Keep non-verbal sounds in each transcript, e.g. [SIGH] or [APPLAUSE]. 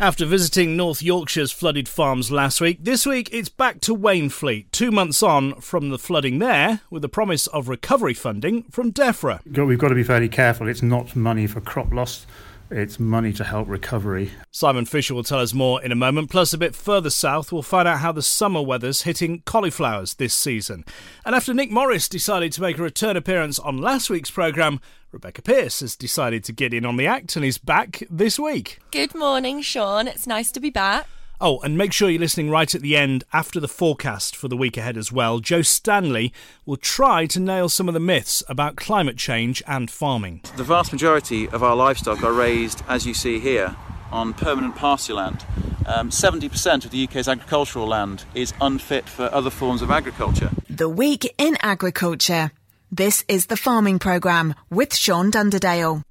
After visiting North Yorkshire's flooded farms last week, this week it's back to Wainfleet, two months on from the flooding there, with the promise of recovery funding from DEFRA. We've got to be fairly careful. It's not money for crop loss. It's money to help recovery. Simon Fisher will tell us more in a moment. Plus, a bit further south, we'll find out how the summer weather's hitting cauliflowers this season. And after Nick Morris decided to make a return appearance on last week's programme, Rebecca Pearce has decided to get in on the act and is back this week. Good morning, Sean. It's nice to be back. Oh, and make sure you're listening right at the end after the forecast for the week ahead as well. Joe Stanley will try to nail some of the myths about climate change and farming. The vast majority of our livestock are raised, as you see here, on permanent pasture land. Um, 70% of the UK's agricultural land is unfit for other forms of agriculture. The Week in Agriculture. This is the Farming Programme with Sean Dunderdale.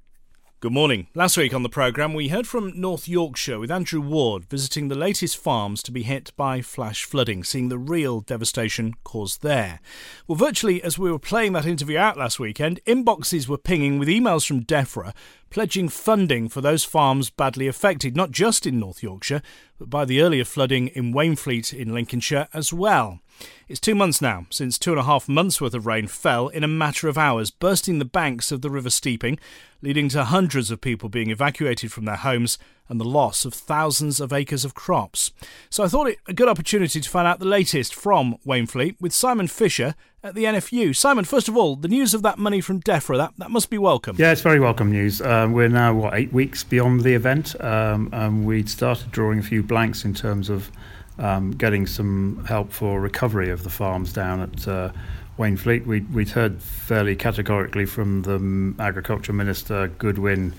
Good morning. Last week on the programme, we heard from North Yorkshire with Andrew Ward visiting the latest farms to be hit by flash flooding, seeing the real devastation caused there. Well, virtually as we were playing that interview out last weekend, inboxes were pinging with emails from DEFRA pledging funding for those farms badly affected, not just in North Yorkshire, but by the earlier flooding in Wainfleet in Lincolnshire as well. It's two months now since two and a half months' worth of rain fell in a matter of hours, bursting the banks of the River Steeping, leading to hundreds of people being evacuated from their homes and the loss of thousands of acres of crops. So I thought it a good opportunity to find out the latest from Wainfleet with Simon Fisher at the NFU. Simon, first of all, the news of that money from DEFRA, that, that must be welcome. Yeah, it's very welcome news. Um, we're now, what, eight weeks beyond the event, um, and we'd started drawing a few blanks in terms of um, getting some help for recovery of the farms down at uh, Wainfleet. We'd, we'd heard fairly categorically from the Agriculture Minister Goodwill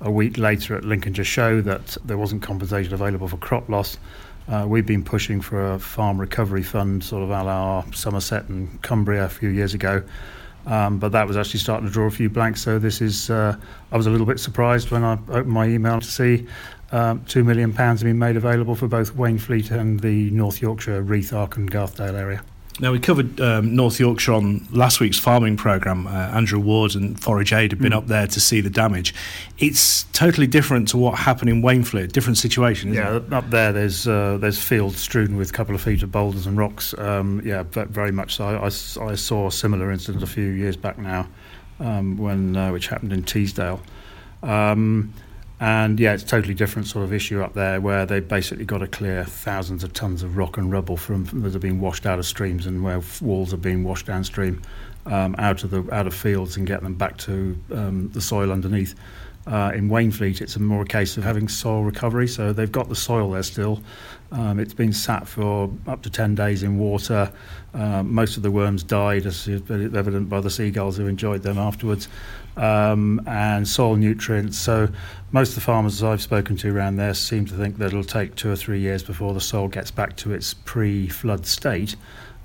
a week later at Lincolnshire Show that there wasn't compensation available for crop loss. Uh, we've been pushing for a farm recovery fund, sort of a la Somerset and Cumbria a few years ago. Um, but that was actually starting to draw a few blanks. So this is, uh, I was a little bit surprised when I opened my email to see um, £2 million have been made available for both Wainfleet and the North Yorkshire, Reeth, Arkengarthdale area. Now, we covered um, North Yorkshire on last week's farming programme. Uh, Andrew Ward and Forage Aid have been mm. up there to see the damage. It's totally different to what happened in Wainfleet, different situation, yeah, it? up there there's uh, there's fields strewn with a couple of feet of boulders and rocks. Um, yeah, very much so. I, I, saw a similar incident a few years back now um, when uh, which happened in Teesdale. Um, and yeah, it's totally different sort of issue up there where they've basically got to clear thousands of tons of rock and rubble from, from that have been washed out of streams and where walls are being washed downstream um, out of the out of fields and get them back to um, the soil underneath. Uh, in Wainfleet, it's a more a case of having soil recovery. So they've got the soil there still. Um, it's been sat for up to 10 days in water. Uh, most of the worms died, as is evident by the seagulls who enjoyed them afterwards, um, and soil nutrients. So most of the farmers I've spoken to around there seem to think that it'll take two or three years before the soil gets back to its pre-flood state.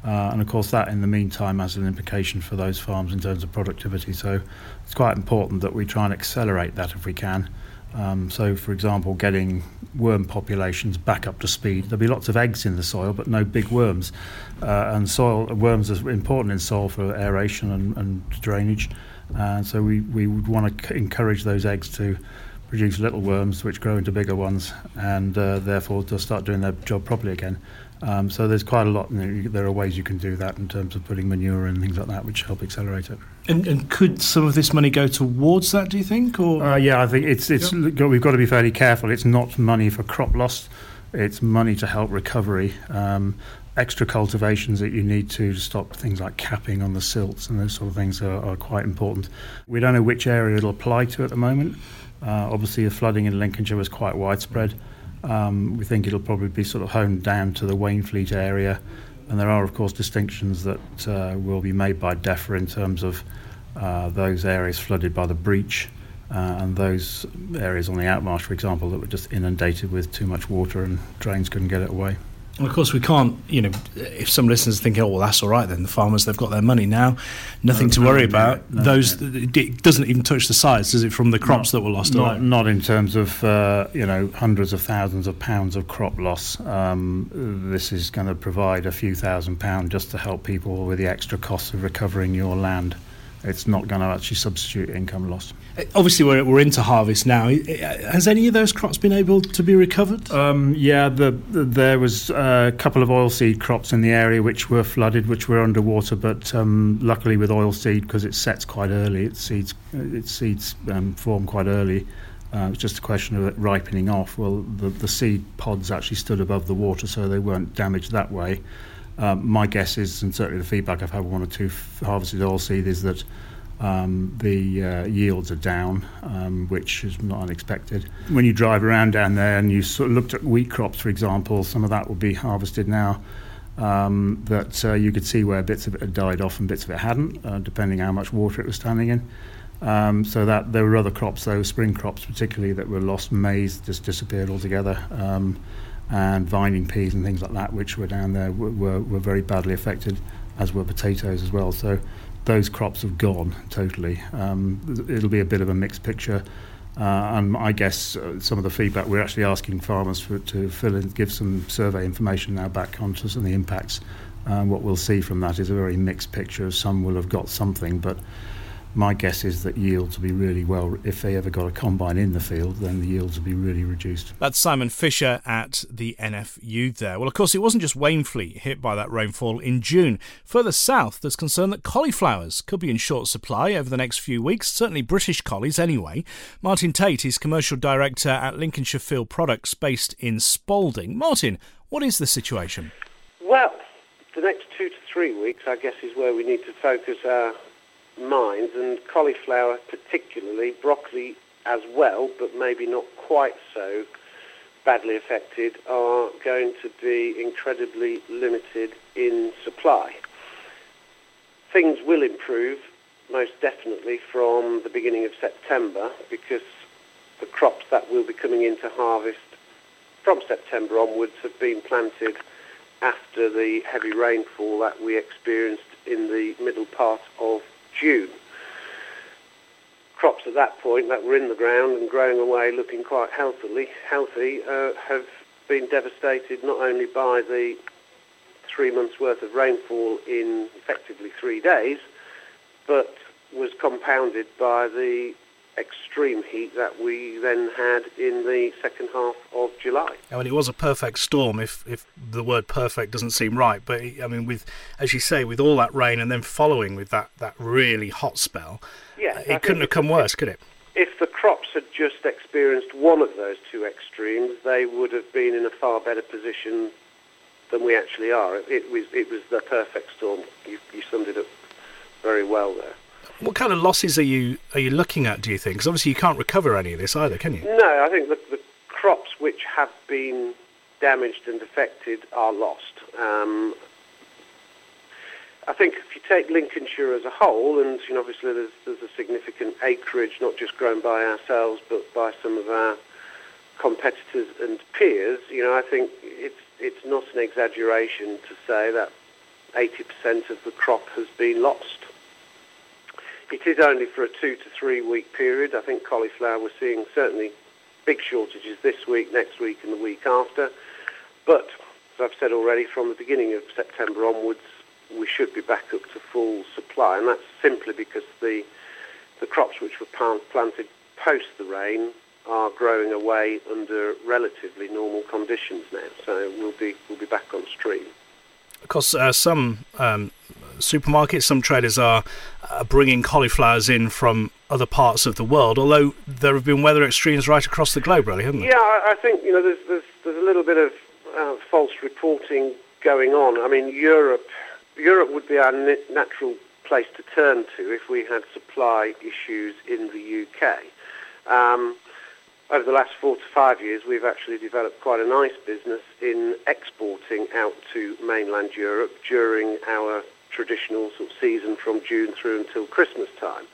Uh, and of course, that in the meantime has an implication for those farms in terms of productivity. So it's quite important that we try and accelerate that if we can. Um, so, for example, getting worm populations back up to speed. There'll be lots of eggs in the soil, but no big worms. Uh, and soil worms are important in soil for aeration and, and drainage. And so we, we would want to encourage those eggs to produce little worms which grow into bigger ones and uh, therefore to start doing their job properly again. Um, so there's quite a lot. You know, there are ways you can do that in terms of putting manure and things like that, which help accelerate it. And, and could some of this money go towards that? Do you think? Or uh, yeah, I think it's it's yeah. we've got to be fairly careful. It's not money for crop loss. It's money to help recovery. Um, extra cultivations that you need to, to stop things like capping on the silts and those sort of things are, are quite important. We don't know which area it'll apply to at the moment. Uh, obviously, the flooding in Lincolnshire was quite widespread. Um, we think it'll probably be sort of honed down to the Wainfleet area, and there are, of course, distinctions that uh, will be made by DEFRA in terms of uh, those areas flooded by the breach uh, and those areas on the outmarsh, for example, that were just inundated with too much water and drains couldn't get it away. Well, of course, we can't, you know, if some listeners think, oh, well, that's all right then, the farmers, they've got their money now, nothing no, to worry no, about. No, Those, it doesn't even touch the size, does it, from the crops not, that were lost? Not, not in terms of, uh, you know, hundreds of thousands of pounds of crop loss. Um, this is going to provide a few thousand pounds just to help people with the extra costs of recovering your land. It's not going to actually substitute income loss. Obviously, we're, we're into harvest now. Has any of those crops been able to be recovered? Um, yeah, the, the, there was a couple of oilseed crops in the area which were flooded, which were underwater. But um, luckily, with oilseed, because it sets quite early, its seeds its seeds um, form quite early. Uh, it was just a question of it ripening off. Well, the, the seed pods actually stood above the water, so they weren't damaged that way. Um, my guess is, and certainly the feedback I've had one or two f- harvested oilseed, is that um, the uh, yields are down, um, which is not unexpected. When you drive around down there and you sort of looked at wheat crops, for example, some of that will be harvested now. Um, that uh, you could see where bits of it had died off and bits of it hadn't, uh, depending how much water it was standing in. Um, so that there were other crops, though spring crops particularly, that were lost. Maize just disappeared altogether. And vining peas and things like that, which were down there, were, were, were very badly affected, as were potatoes as well. So those crops have gone totally. Um, it'll be a bit of a mixed picture. Uh, and I guess uh, some of the feedback we're actually asking farmers for, to fill in, give some survey information now back onto some of the impacts. Um, what we'll see from that is a very mixed picture. Some will have got something, but my guess is that yields will be really well. If they ever got a combine in the field, then the yields will be really reduced. That's Simon Fisher at the NFU there. Well, of course, it wasn't just Wainfleet hit by that rainfall in June. Further south, there's concern that cauliflowers could be in short supply over the next few weeks, certainly British caulis anyway. Martin Tate is commercial director at Lincolnshire Field Products based in Spalding. Martin, what is the situation? Well, the next two to three weeks, I guess, is where we need to focus our minds, and cauliflower particularly, broccoli as well, but maybe not quite so badly affected, are going to be incredibly limited in supply. Things will improve most definitely from the beginning of September because the crops that will be coming into harvest from September onwards have been planted after the heavy rainfall that we experienced in the middle part of June. Crops at that point that were in the ground and growing away looking quite healthily, healthy uh, have been devastated not only by the three months worth of rainfall in effectively three days, but was compounded by the extreme heat that we then had in the second half of July. I mean, it was a perfect storm, if if the word perfect doesn't seem right. But I mean, with as you say, with all that rain and then following with that, that really hot spell, yes, uh, it couldn't have come worse, could it? If the crops had just experienced one of those two extremes, they would have been in a far better position than we actually are. It, it was it was the perfect storm. You, you summed it up very well there. What kind of losses are you are you looking at? Do you think? Because obviously you can't recover any of this either, can you? No, I think the, the crops which have been damaged and affected are lost. Um, I think if you take Lincolnshire as a whole, and you know, obviously there's, there's a significant acreage not just grown by ourselves but by some of our competitors and peers, you know, I think it's it's not an exaggeration to say that 80% of the crop has been lost. It is only for a two to three week period. I think cauliflower we're seeing certainly big shortages this week, next week, and the week after. But as I've said already, from the beginning of September onwards, we should be back up to full supply, and that's simply because the the crops which were planted post the rain are growing away under relatively normal conditions now. So we'll be we'll be back on stream. Of course, uh, some um, supermarkets, some traders are uh, bringing cauliflowers in from other parts of the world. Although there have been weather extremes right across the globe, really, haven't there? Yeah, I, think you know there's there's, there's a little bit of uh, false reporting going on. I mean, Europe Europe would be our natural place to turn to if we had supply issues in the UK. Um, over the last four to five years, we've actually developed quite a nice business in exporting out to mainland Europe during our traditional sort of season from June through until Christmas time.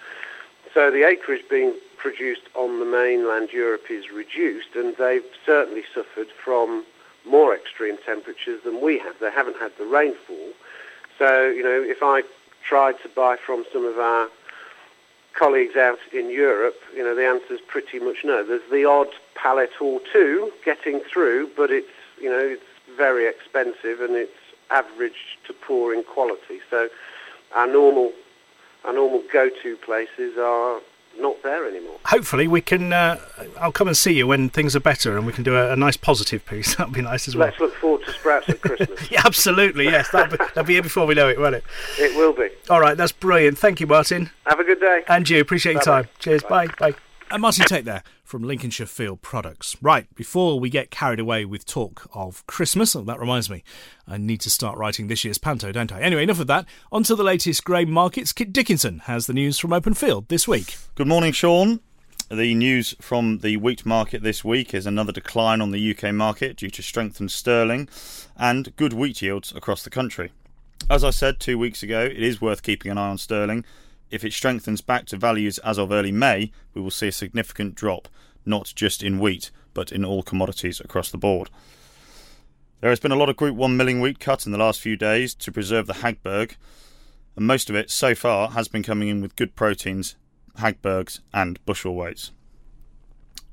So the acreage being produced on the mainland Europe is reduced, and they've certainly suffered from more extreme temperatures than we have. They haven't had the rainfall. So, you know, if I tried to buy from some of our colleagues out in Europe, you know, the answer is pretty much no. There's the odd pallet or two getting through, but it's, you know, it's very expensive and it's average to poor in quality. So our normal our normal go-to places are not there anymore. Hopefully, we can. Uh, I'll come and see you when things are better, and we can do a, a nice positive piece. [LAUGHS] That'd be nice as well. Let's look forward to Sprouts at Christmas. [LAUGHS] yeah, absolutely. Yes, that'll be, that'll be here before we know it, won't it? It will be. All right, that's brilliant. Thank you, Martin. Have a good day. And you. Appreciate your Bye-bye. time. Cheers. Bye. Bye. Bye. And Martin Tate there from Lincolnshire Field Products. Right, before we get carried away with talk of Christmas, oh, that reminds me, I need to start writing this year's panto, don't I? Anyway, enough of that. On to the latest grain markets. Kit Dickinson has the news from Open Field this week. Good morning, Sean. The news from the wheat market this week is another decline on the UK market due to strengthened sterling and good wheat yields across the country. As I said two weeks ago, it is worth keeping an eye on sterling. If it strengthens back to values as of early May, we will see a significant drop, not just in wheat, but in all commodities across the board. There has been a lot of Group 1 milling wheat cut in the last few days to preserve the Hagberg, and most of it so far has been coming in with good proteins, Hagbergs, and bushel weights.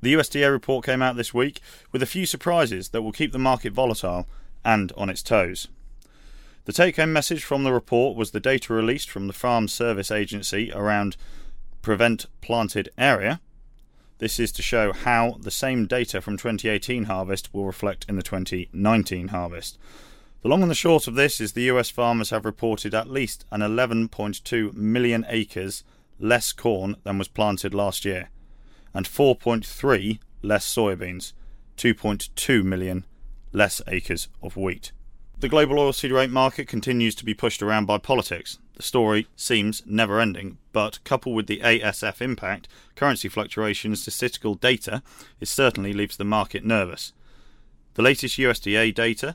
The USDA report came out this week with a few surprises that will keep the market volatile and on its toes. The take home message from the report was the data released from the Farm Service Agency around Prevent Planted Area. This is to show how the same data from 2018 harvest will reflect in the 2019 harvest. The long and the short of this is the US farmers have reported at least an 11.2 million acres less corn than was planted last year, and 4.3 less soybeans, 2.2 million less acres of wheat. The global oilseed rape market continues to be pushed around by politics. The story seems never ending, but coupled with the ASF impact, currency fluctuations, statistical data, it certainly leaves the market nervous. The latest USDA data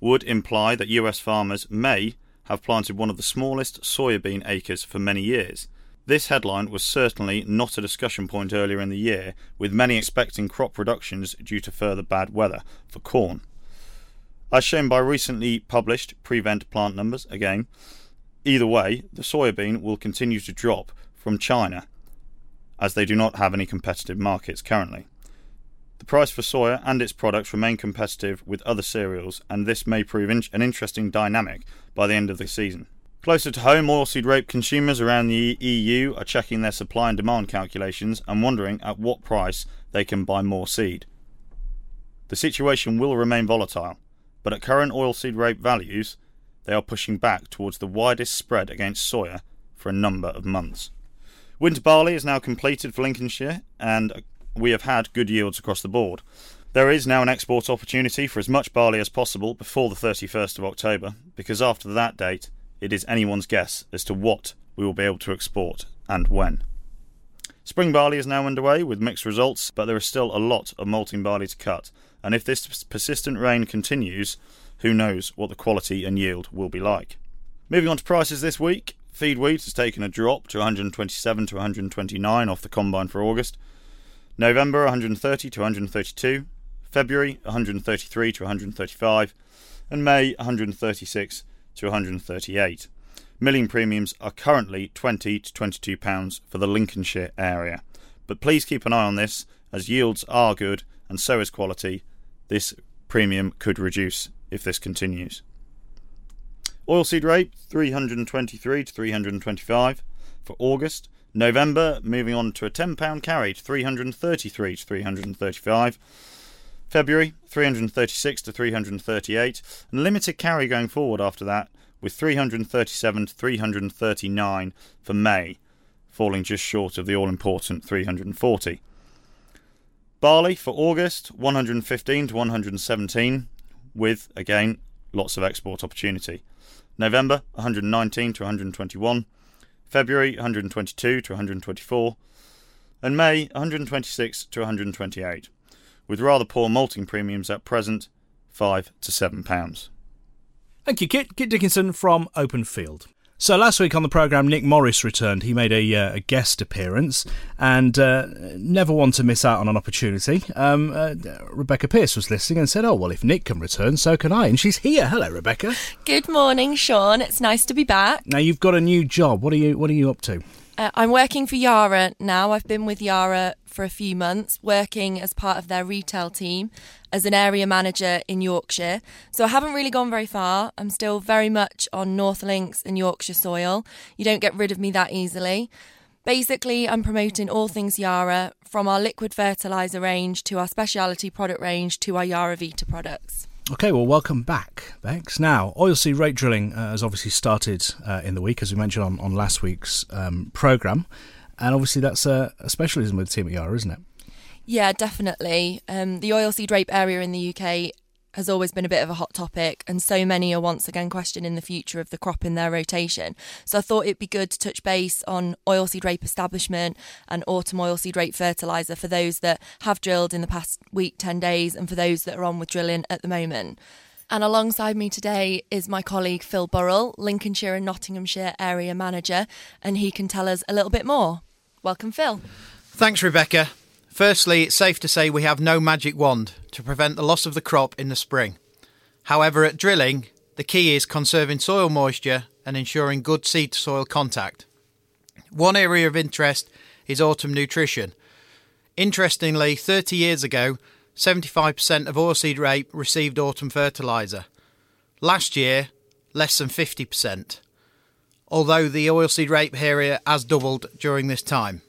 would imply that US farmers may have planted one of the smallest soybean acres for many years. This headline was certainly not a discussion point earlier in the year, with many expecting crop reductions due to further bad weather for corn. As shown by recently published prevent plant numbers, again, either way, the soybean will continue to drop from China, as they do not have any competitive markets currently. The price for soya and its products remain competitive with other cereals, and this may prove in- an interesting dynamic by the end of the season. Closer to home, oilseed rape consumers around the EU are checking their supply and demand calculations and wondering at what price they can buy more seed. The situation will remain volatile, but at current oilseed rape values, they are pushing back towards the widest spread against soya for a number of months. Winter barley is now completed for Lincolnshire, and we have had good yields across the board. There is now an export opportunity for as much barley as possible before the 31st of October, because after that date, it is anyone's guess as to what we will be able to export and when. Spring barley is now underway with mixed results, but there is still a lot of malting barley to cut, and if this persistent rain continues, who knows what the quality and yield will be like. Moving on to prices this week, feed wheat has taken a drop to 127 to 129 off the combine for August. November 130 to 132, February 133 to 135, and May 136 to 138. Milling premiums are currently 20 to 22 pounds for the Lincolnshire area. But please keep an eye on this as yields are good and so is quality. This premium could reduce if this continues. Oilseed rape 323 to 325 for August. November moving on to a £10 carry to 333 to 335. February 336 to 338 and limited carry going forward after that with 337 to 339 for May, falling just short of the all important 340. Barley for August 115 to 117 with again lots of export opportunity. November 119 to 121, February 122 to 124, and May 126 to 128, with rather poor malting premiums at present, 5 to 7 pounds. Thank you, Kit. Kit Dickinson from Open Field. So last week on the programme, Nick Morris returned. He made a, uh, a guest appearance and uh, never one to miss out on an opportunity. Um, uh, Rebecca Pierce was listening and said, Oh, well, if Nick can return, so can I. And she's here. Hello, Rebecca. Good morning, Sean. It's nice to be back. Now, you've got a new job. What are you, what are you up to? Uh, I'm working for Yara now. I've been with Yara for a few months, working as part of their retail team as an area manager in Yorkshire. So I haven't really gone very far. I'm still very much on North Links and Yorkshire soil. You don't get rid of me that easily. Basically, I'm promoting all things Yara, from our liquid fertiliser range to our specialty product range to our Yara Vita products. Okay, well, welcome back, Bex. Now, oilseed rape drilling uh, has obviously started uh, in the week, as we mentioned on, on last week's um, programme. And obviously, that's a, a specialism with Team Yara, isn't it? Yeah, definitely. Um, the oilseed rape area in the UK has always been a bit of a hot topic, and so many are once again questioning the future of the crop in their rotation. So I thought it'd be good to touch base on oilseed rape establishment and autumn oilseed rape fertiliser for those that have drilled in the past week, 10 days, and for those that are on with drilling at the moment. And alongside me today is my colleague Phil Burrell, Lincolnshire and Nottinghamshire area manager, and he can tell us a little bit more. Welcome, Phil. Thanks, Rebecca. Firstly, it's safe to say we have no magic wand to prevent the loss of the crop in the spring. However, at drilling, the key is conserving soil moisture and ensuring good seed to soil contact. One area of interest is autumn nutrition. Interestingly, 30 years ago, 75% of oilseed rape received autumn fertiliser. Last year, less than 50%, although the oilseed rape area has doubled during this time.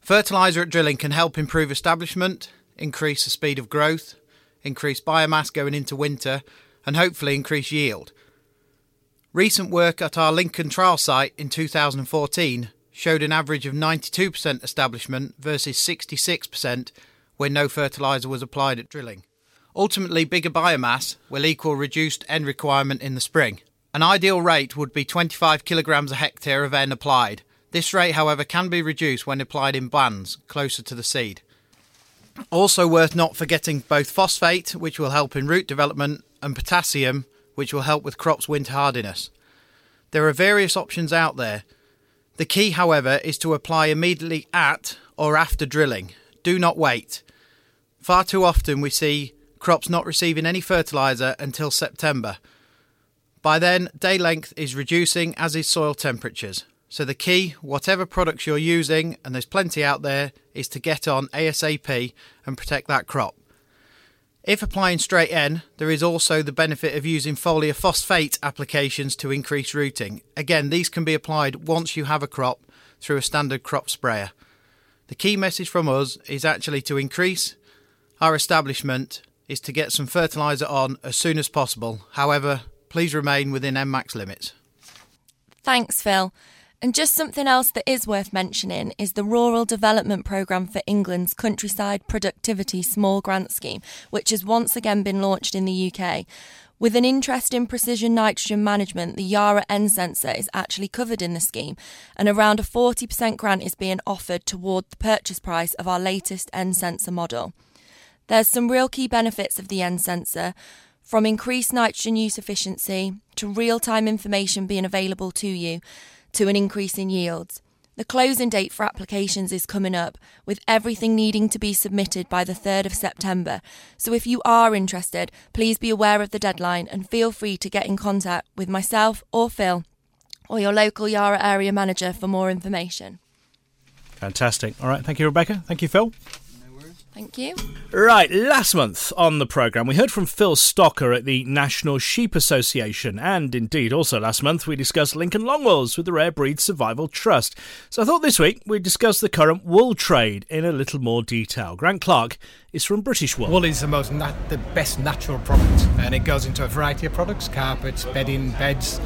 Fertiliser at drilling can help improve establishment, increase the speed of growth, increase biomass going into winter, and hopefully increase yield. Recent work at our Lincoln trial site in 2014 showed an average of 92% establishment versus 66% when no fertiliser was applied at drilling. Ultimately, bigger biomass will equal reduced N requirement in the spring. An ideal rate would be 25 kilograms a hectare of N applied, this rate, however, can be reduced when applied in bands closer to the seed. Also, worth not forgetting both phosphate, which will help in root development, and potassium, which will help with crops' winter hardiness. There are various options out there. The key, however, is to apply immediately at or after drilling. Do not wait. Far too often we see crops not receiving any fertiliser until September. By then, day length is reducing, as is soil temperatures. So the key, whatever products you're using, and there's plenty out there, is to get on ASAP and protect that crop. If applying straight N, there is also the benefit of using foliar phosphate applications to increase rooting. Again, these can be applied once you have a crop through a standard crop sprayer. The key message from us is actually to increase our establishment is to get some fertiliser on as soon as possible. However, please remain within NMAX limits. Thanks, Phil. And just something else that is worth mentioning is the Rural Development Programme for England's Countryside Productivity Small Grant Scheme, which has once again been launched in the UK. With an interest in precision nitrogen management, the Yara N sensor is actually covered in the scheme, and around a 40% grant is being offered toward the purchase price of our latest N sensor model. There's some real key benefits of the N sensor, from increased nitrogen use efficiency to real time information being available to you to an increase in yields. The closing date for applications is coming up, with everything needing to be submitted by the 3rd of September. So if you are interested, please be aware of the deadline and feel free to get in contact with myself or Phil or your local Yara area manager for more information. Fantastic. All right. Thank you, Rebecca. Thank you, Phil. Thank you. Right, last month on the programme, we heard from Phil Stocker at the National Sheep Association, and indeed also last month we discussed Lincoln Longwools with the Rare Breed Survival Trust. So I thought this week we'd discuss the current wool trade in a little more detail. Grant Clark is from British Wool. Wool is the most nat- the best natural product, and it goes into a variety of products: carpets, bedding, beds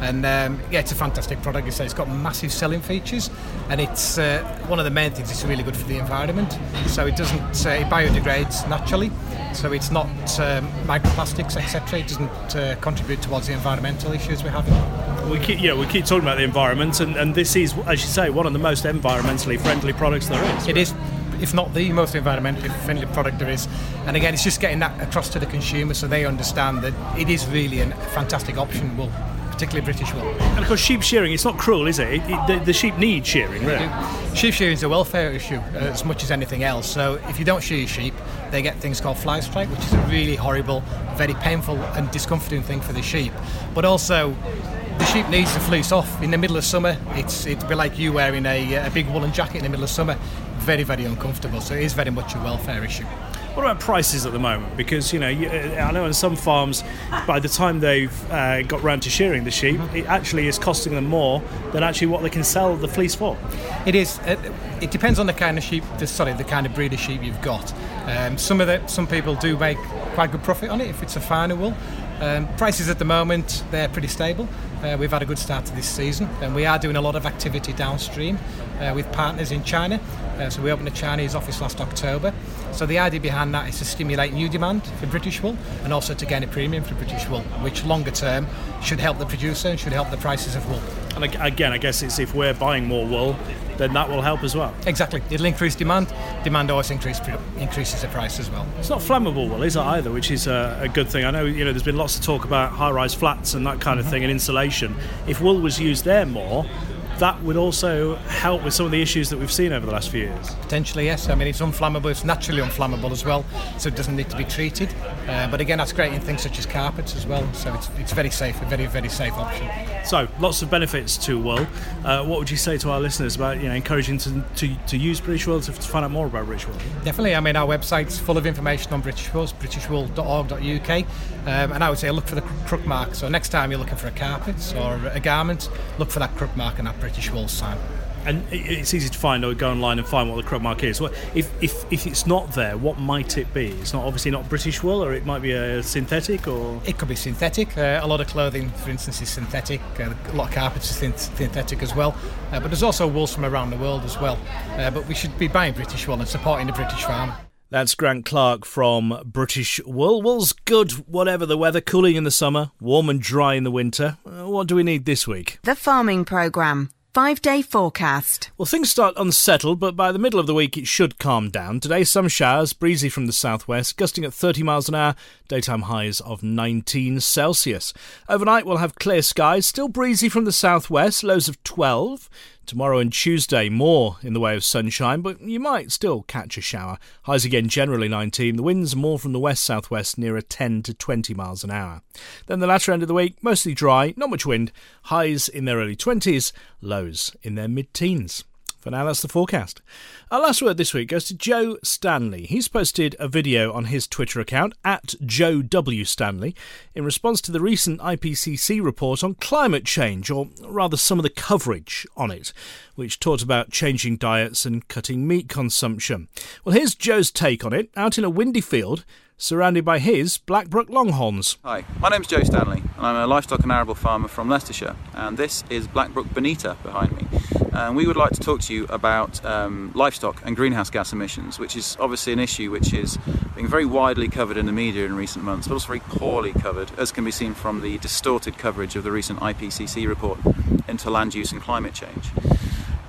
and um, yeah, it's a fantastic product. It's got massive selling features, and it's uh, one of the main things. It's really good for the environment. So it doesn't uh, it biodegrades naturally, so it's not um, microplastics, etc. It doesn't uh, contribute towards the environmental issues we're having. We keep, yeah, we keep talking about the environment, and, and this is, as you say, one of the most environmentally friendly products there is. It is if not the most environmentally friendly product there is. And again, it's just getting that across to the consumer so they understand that it is really a fantastic option. Well, particularly British wool. And of course, sheep shearing, it's not cruel, is it? it, it the, the, sheep need shearing, really. Sheep shearing is a welfare issue uh, as much as anything else. So if you don't shear sheep, they get things called fly strike, which is a really horrible, very painful and discomforting thing for the sheep. But also, the sheep needs to fleece off in the middle of summer. It's it'd be like you wearing a, a big woolen jacket in the middle of summer. very, very uncomfortable. So it is very much a welfare issue. What about prices at the moment? Because you know, you, uh, I know on some farms, by the time they've uh, got round to shearing the sheep, it actually is costing them more than actually what they can sell the fleece for. It is. It, it depends on the kind of sheep. The, sorry, the kind of breed of sheep you've got. Um, some of the some people do make quite good profit on it if it's a finer wool. Um, prices at the moment they're pretty stable. Uh, we've had a good start to this season, and we are doing a lot of activity downstream uh, with partners in China. Uh, so we opened a Chinese office last October. So the idea behind that is to stimulate new demand for British wool and also to gain a premium for British wool, which longer term should help the producer and should help the prices of wool. And again, I guess it's if we're buying more wool, then that will help as well. Exactly. It'll increase demand. Demand always increase, increases the price as well. It's not flammable wool, is it either? Which is a, a good thing. I know you know there's been lots of talk about high-rise flats and that kind of mm-hmm. thing and insulation. If wool was used there more, that would also help with some of the issues that we've seen over the last few years. Potentially, yes. I mean, it's unflammable, it's naturally unflammable as well, so it doesn't need to be treated. Uh, but again, that's great in things such as carpets as well, so it's, it's very safe, a very, very safe option. So, lots of benefits to wool. Uh, what would you say to our listeners about you know encouraging to, to, to use British wool to, to find out more about British wool? Definitely. I mean, our website's full of information on British wool, britishwool.org.uk, um, and I would say look for the crook mark. So, next time you're looking for a carpet or a garment, look for that crook mark and that British British wool sign. And it's easy to find or go online and find what the crook mark is. Well, if, if, if it's not there, what might it be? It's not obviously not British wool, or it might be a synthetic, or it could be synthetic. Uh, a lot of clothing, for instance, is synthetic. Uh, a lot of carpets are synthetic as well. Uh, but there's also wools from around the world as well. Uh, but we should be buying British wool and supporting the British farmer. That's Grant Clark from British Wool. Wool's good, whatever the weather, cooling in the summer, warm and dry in the winter. Uh, what do we need this week? The Farming Programme Five day forecast. Well, things start unsettled, but by the middle of the week it should calm down. Today, some showers, breezy from the southwest, gusting at 30 miles an hour, daytime highs of 19 Celsius. Overnight, we'll have clear skies, still breezy from the southwest, lows of 12. Tomorrow and Tuesday, more in the way of sunshine, but you might still catch a shower. Highs again generally 19. The winds more from the west southwest, nearer 10 to 20 miles an hour. Then the latter end of the week, mostly dry, not much wind. Highs in their early 20s, lows in their mid teens. For now, that's the forecast. Our last word this week goes to Joe Stanley. He's posted a video on his Twitter account, at Joe W. Stanley, in response to the recent IPCC report on climate change, or rather some of the coverage on it, which talked about changing diets and cutting meat consumption. Well, here's Joe's take on it, out in a windy field surrounded by his Blackbrook Longhorns. Hi, my name's Joe Stanley, and I'm a livestock and arable farmer from Leicestershire, and this is Blackbrook Bonita behind me. And we would like to talk to you about um, livestock and greenhouse gas emissions, which is obviously an issue which is being very widely covered in the media in recent months, but also very poorly covered, as can be seen from the distorted coverage of the recent IPCC report into land use and climate change.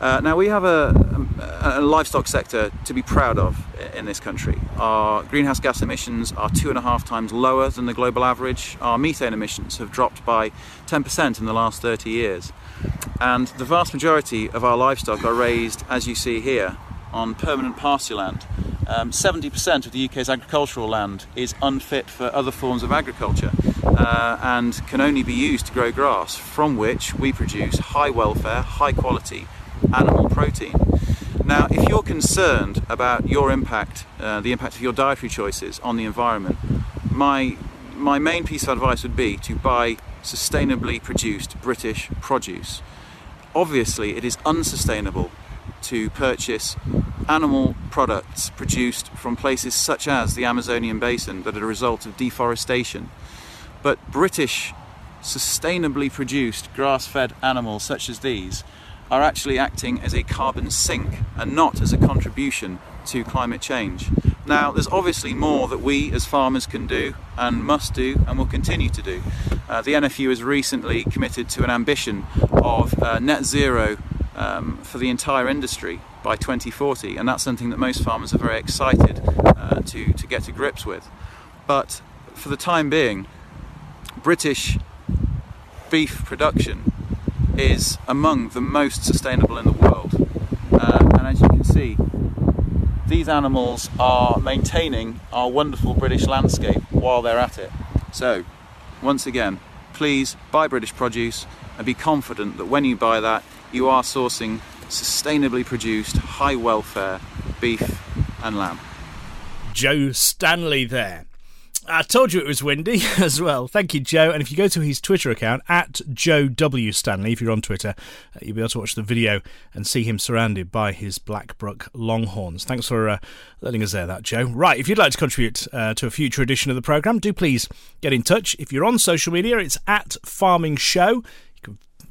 Uh, now we have a, a, a, livestock sector to be proud of in this country. Our greenhouse gas emissions are two and a half times lower than the global average. Our methane emissions have dropped by 10% in the last 30 years. And the vast majority of our livestock are raised, as you see here, on permanent pasture land. Um, 70% of the UK's agricultural land is unfit for other forms of agriculture uh, and can only be used to grow grass, from which we produce high welfare, high quality animal protein. Now, if you're concerned about your impact, uh, the impact of your dietary choices on the environment, my, my main piece of advice would be to buy sustainably produced British produce. Obviously, it is unsustainable to purchase animal products produced from places such as the Amazonian basin that are a result of deforestation. But British, sustainably produced grass fed animals such as these are actually acting as a carbon sink and not as a contribution to climate change. Now, there's obviously more that we as farmers can do and must do and will continue to do. Uh, the NFU has recently committed to an ambition of uh, net zero um, for the entire industry by 2040, and that's something that most farmers are very excited uh, to, to get to grips with. But for the time being, British beef production is among the most sustainable in the world. Uh, and as you can see, these animals are maintaining our wonderful British landscape while they're at it. So, once again, please buy British produce and be confident that when you buy that, you are sourcing sustainably produced, high welfare beef, and lamb. Joe Stanley there. I told you it was windy [LAUGHS] as well. Thank you, Joe. And if you go to his Twitter account, at Joe W. Stanley, if you're on Twitter, uh, you'll be able to watch the video and see him surrounded by his Blackbrook Longhorns. Thanks for uh, letting us there, that, Joe. Right, if you'd like to contribute uh, to a future edition of the programme, do please get in touch. If you're on social media, it's at Farming Show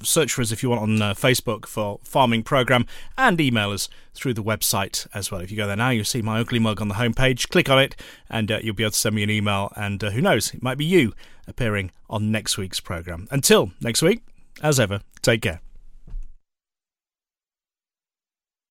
search for us if you want on uh, Facebook for Farming Program and email us through the website as well. If you go there now, you'll see my ugly mug on the homepage. Click on it and uh, you'll be able to send me an email. And uh, who knows, it might be you appearing on next week's program. Until next week, as ever, take care.